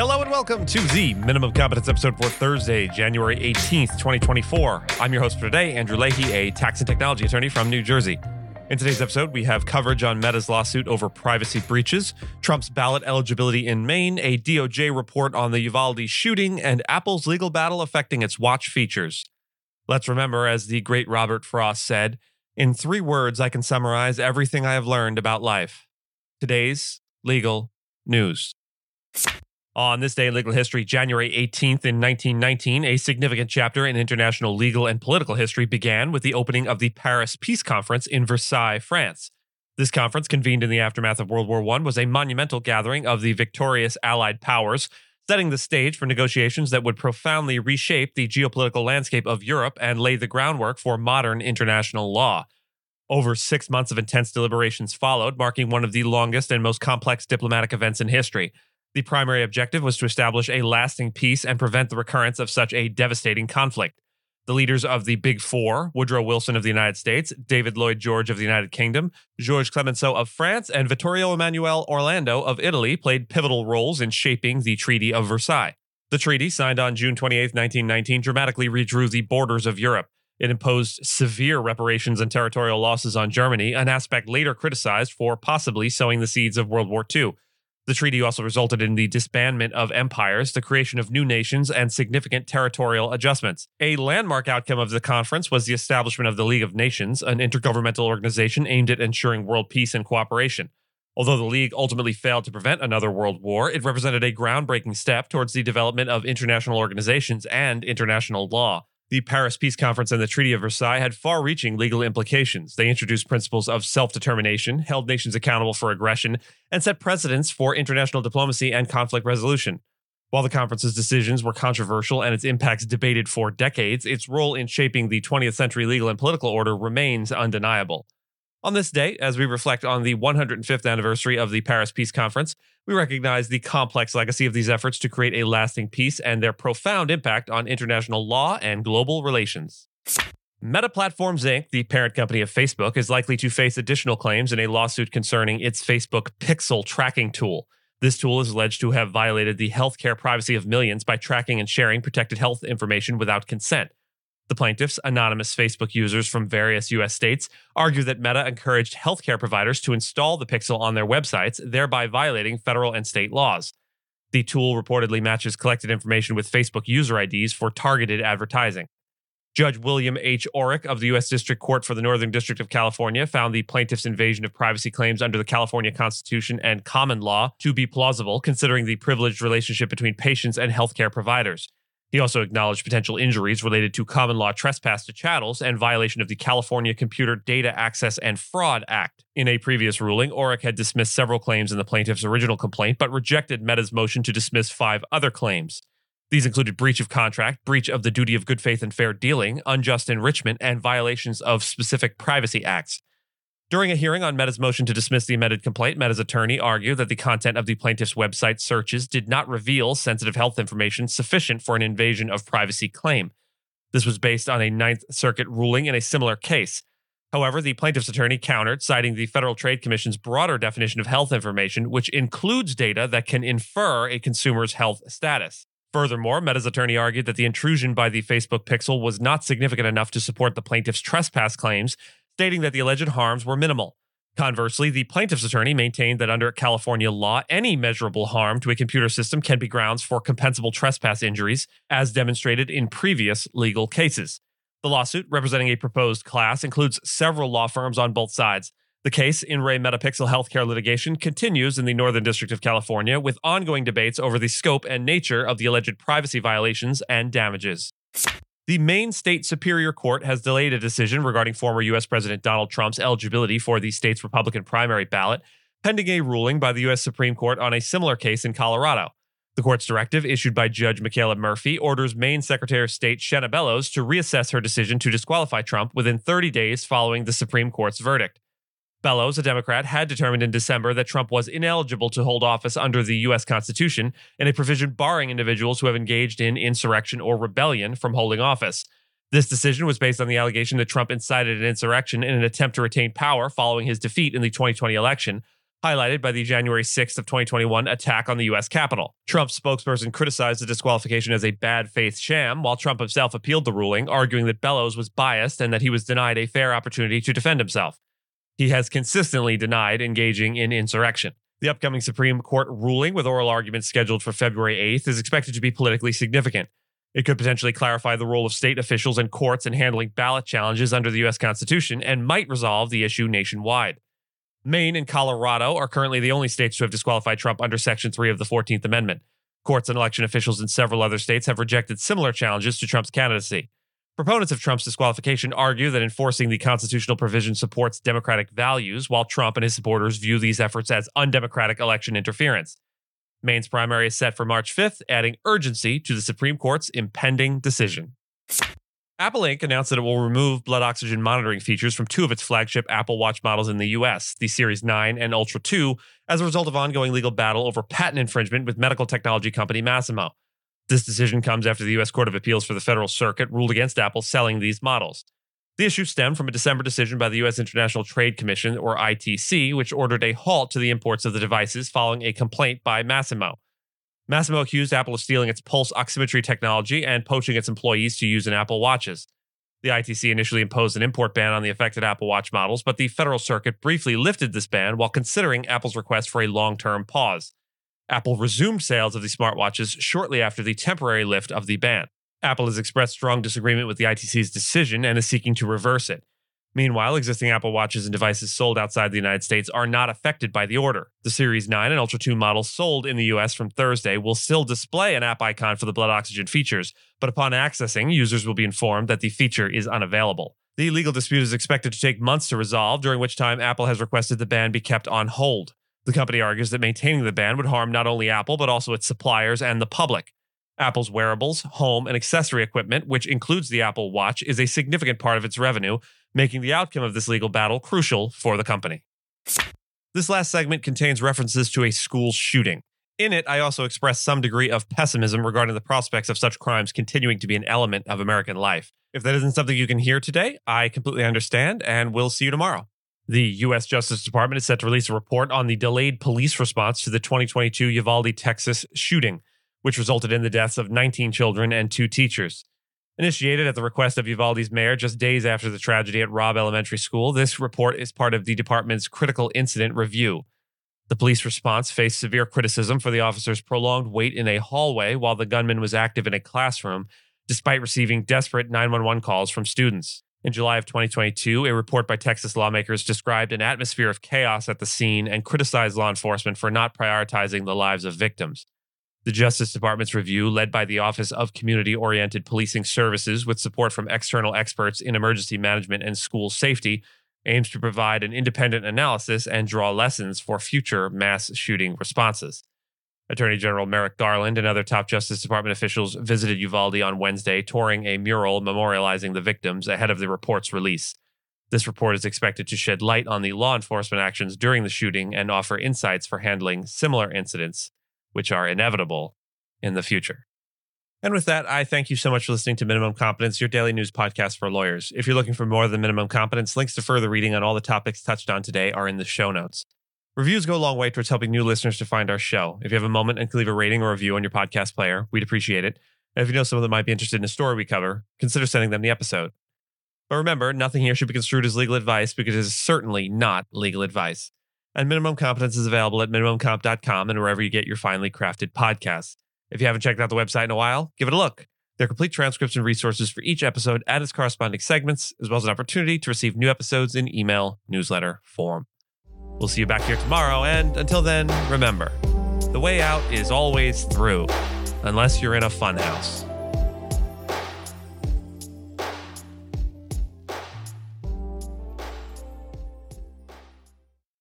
Hello and welcome to the Minimum Competence episode for Thursday, January 18th, 2024. I'm your host for today, Andrew Leahy, a tax and technology attorney from New Jersey. In today's episode, we have coverage on Meta's lawsuit over privacy breaches, Trump's ballot eligibility in Maine, a DOJ report on the Uvalde shooting, and Apple's legal battle affecting its watch features. Let's remember, as the great Robert Frost said, in three words, I can summarize everything I have learned about life. Today's legal news. On this day in legal history, January 18th in 1919, a significant chapter in international legal and political history began with the opening of the Paris Peace Conference in Versailles, France. This conference, convened in the aftermath of World War I, was a monumental gathering of the victorious Allied powers, setting the stage for negotiations that would profoundly reshape the geopolitical landscape of Europe and lay the groundwork for modern international law. Over six months of intense deliberations followed, marking one of the longest and most complex diplomatic events in history. The primary objective was to establish a lasting peace and prevent the recurrence of such a devastating conflict. The leaders of the Big Four, Woodrow Wilson of the United States, David Lloyd George of the United Kingdom, Georges Clemenceau of France, and Vittorio Emanuele Orlando of Italy, played pivotal roles in shaping the Treaty of Versailles. The treaty, signed on June 28, 1919, dramatically redrew the borders of Europe. It imposed severe reparations and territorial losses on Germany, an aspect later criticized for possibly sowing the seeds of World War II. The treaty also resulted in the disbandment of empires, the creation of new nations, and significant territorial adjustments. A landmark outcome of the conference was the establishment of the League of Nations, an intergovernmental organization aimed at ensuring world peace and cooperation. Although the League ultimately failed to prevent another world war, it represented a groundbreaking step towards the development of international organizations and international law. The Paris Peace Conference and the Treaty of Versailles had far reaching legal implications. They introduced principles of self determination, held nations accountable for aggression, and set precedents for international diplomacy and conflict resolution. While the conference's decisions were controversial and its impacts debated for decades, its role in shaping the 20th century legal and political order remains undeniable. On this day, as we reflect on the 105th anniversary of the Paris Peace Conference, we recognize the complex legacy of these efforts to create a lasting peace and their profound impact on international law and global relations. Meta Platforms Inc., the parent company of Facebook, is likely to face additional claims in a lawsuit concerning its Facebook Pixel tracking tool. This tool is alleged to have violated the healthcare privacy of millions by tracking and sharing protected health information without consent. The plaintiffs, anonymous Facebook users from various U.S. states, argue that Meta encouraged healthcare providers to install the Pixel on their websites, thereby violating federal and state laws. The tool reportedly matches collected information with Facebook user IDs for targeted advertising. Judge William H. Orrick of the U.S. District Court for the Northern District of California found the plaintiff's invasion of privacy claims under the California Constitution and common law to be plausible, considering the privileged relationship between patients and healthcare providers. He also acknowledged potential injuries related to common law trespass to chattels and violation of the California Computer Data Access and Fraud Act. In a previous ruling, Orrick had dismissed several claims in the plaintiff's original complaint, but rejected Meta's motion to dismiss five other claims. These included breach of contract, breach of the duty of good faith and fair dealing, unjust enrichment, and violations of specific privacy acts. During a hearing on Meta's motion to dismiss the amended complaint, Meta's attorney argued that the content of the plaintiff's website searches did not reveal sensitive health information sufficient for an invasion of privacy claim. This was based on a Ninth Circuit ruling in a similar case. However, the plaintiff's attorney countered, citing the Federal Trade Commission's broader definition of health information, which includes data that can infer a consumer's health status. Furthermore, Meta's attorney argued that the intrusion by the Facebook Pixel was not significant enough to support the plaintiff's trespass claims stating that the alleged harms were minimal. Conversely, the plaintiff's attorney maintained that under California law, any measurable harm to a computer system can be grounds for compensable trespass injuries, as demonstrated in previous legal cases. The lawsuit, representing a proposed class, includes several law firms on both sides. The case in Ray Metapixel healthcare litigation continues in the Northern District of California with ongoing debates over the scope and nature of the alleged privacy violations and damages. The Maine State Superior Court has delayed a decision regarding former U.S. President Donald Trump's eligibility for the state's Republican primary ballot, pending a ruling by the U.S. Supreme Court on a similar case in Colorado. The court's directive, issued by Judge Michaela Murphy, orders Maine Secretary of State Shenna Bellows to reassess her decision to disqualify Trump within 30 days following the Supreme Court's verdict. Bellows, a Democrat, had determined in December that Trump was ineligible to hold office under the U.S. Constitution and a provision barring individuals who have engaged in insurrection or rebellion from holding office. This decision was based on the allegation that Trump incited an insurrection in an attempt to retain power following his defeat in the 2020 election, highlighted by the January 6th of 2021 attack on the US Capitol. Trump's spokesperson criticized the disqualification as a bad faith sham, while Trump himself appealed the ruling, arguing that Bellows was biased and that he was denied a fair opportunity to defend himself. He has consistently denied engaging in insurrection. The upcoming Supreme Court ruling, with oral arguments scheduled for February 8th, is expected to be politically significant. It could potentially clarify the role of state officials and courts in handling ballot challenges under the U.S. Constitution and might resolve the issue nationwide. Maine and Colorado are currently the only states to have disqualified Trump under Section 3 of the 14th Amendment. Courts and election officials in several other states have rejected similar challenges to Trump's candidacy. Proponents of Trump's disqualification argue that enforcing the constitutional provision supports democratic values, while Trump and his supporters view these efforts as undemocratic election interference. Maine's primary is set for March 5th, adding urgency to the Supreme Court's impending decision. Apple Inc. announced that it will remove blood oxygen monitoring features from two of its flagship Apple Watch models in the US, the Series 9 and Ultra 2, as a result of ongoing legal battle over patent infringement with medical technology company Masimo. This decision comes after the US Court of Appeals for the Federal Circuit ruled against Apple selling these models. The issue stemmed from a December decision by the U.S. International Trade Commission, or ITC, which ordered a halt to the imports of the devices following a complaint by Masimo. Masimo accused Apple of stealing its pulse oximetry technology and poaching its employees to use in Apple Watches. The ITC initially imposed an import ban on the affected Apple Watch models, but the Federal Circuit briefly lifted this ban while considering Apple's request for a long term pause. Apple resumed sales of the smartwatches shortly after the temporary lift of the ban. Apple has expressed strong disagreement with the ITC's decision and is seeking to reverse it. Meanwhile, existing Apple Watches and devices sold outside the United States are not affected by the order. The Series 9 and Ultra 2 models sold in the US from Thursday will still display an app icon for the blood oxygen features, but upon accessing, users will be informed that the feature is unavailable. The legal dispute is expected to take months to resolve, during which time Apple has requested the ban be kept on hold. The company argues that maintaining the ban would harm not only Apple, but also its suppliers and the public. Apple's wearables, home, and accessory equipment, which includes the Apple Watch, is a significant part of its revenue, making the outcome of this legal battle crucial for the company. This last segment contains references to a school shooting. In it, I also express some degree of pessimism regarding the prospects of such crimes continuing to be an element of American life. If that isn't something you can hear today, I completely understand, and we'll see you tomorrow. The U.S. Justice Department is set to release a report on the delayed police response to the 2022 Uvalde, Texas shooting which resulted in the deaths of 19 children and two teachers. Initiated at the request of Uvalde's mayor just days after the tragedy at Robb Elementary School, this report is part of the department's critical incident review. The police response faced severe criticism for the officer's prolonged wait in a hallway while the gunman was active in a classroom, despite receiving desperate 911 calls from students. In July of 2022, a report by Texas lawmakers described an atmosphere of chaos at the scene and criticized law enforcement for not prioritizing the lives of victims. The Justice Department's review, led by the Office of Community Oriented Policing Services with support from external experts in emergency management and school safety, aims to provide an independent analysis and draw lessons for future mass shooting responses. Attorney General Merrick Garland and other top Justice Department officials visited Uvalde on Wednesday, touring a mural memorializing the victims ahead of the report's release. This report is expected to shed light on the law enforcement actions during the shooting and offer insights for handling similar incidents which are inevitable in the future. And with that, I thank you so much for listening to Minimum Competence, your daily news podcast for lawyers. If you're looking for more than minimum competence, links to further reading on all the topics touched on today are in the show notes. Reviews go a long way towards helping new listeners to find our show. If you have a moment and can leave a rating or review on your podcast player, we'd appreciate it. And if you know someone that might be interested in a story we cover, consider sending them the episode. But remember, nothing here should be construed as legal advice because it is certainly not legal advice. And minimum competence is available at minimumcomp.com and wherever you get your finely crafted podcasts. If you haven't checked out the website in a while, give it a look. There are complete transcripts and resources for each episode and its corresponding segments, as well as an opportunity to receive new episodes in email, newsletter, form. We'll see you back here tomorrow, and until then, remember the way out is always through, unless you're in a funhouse.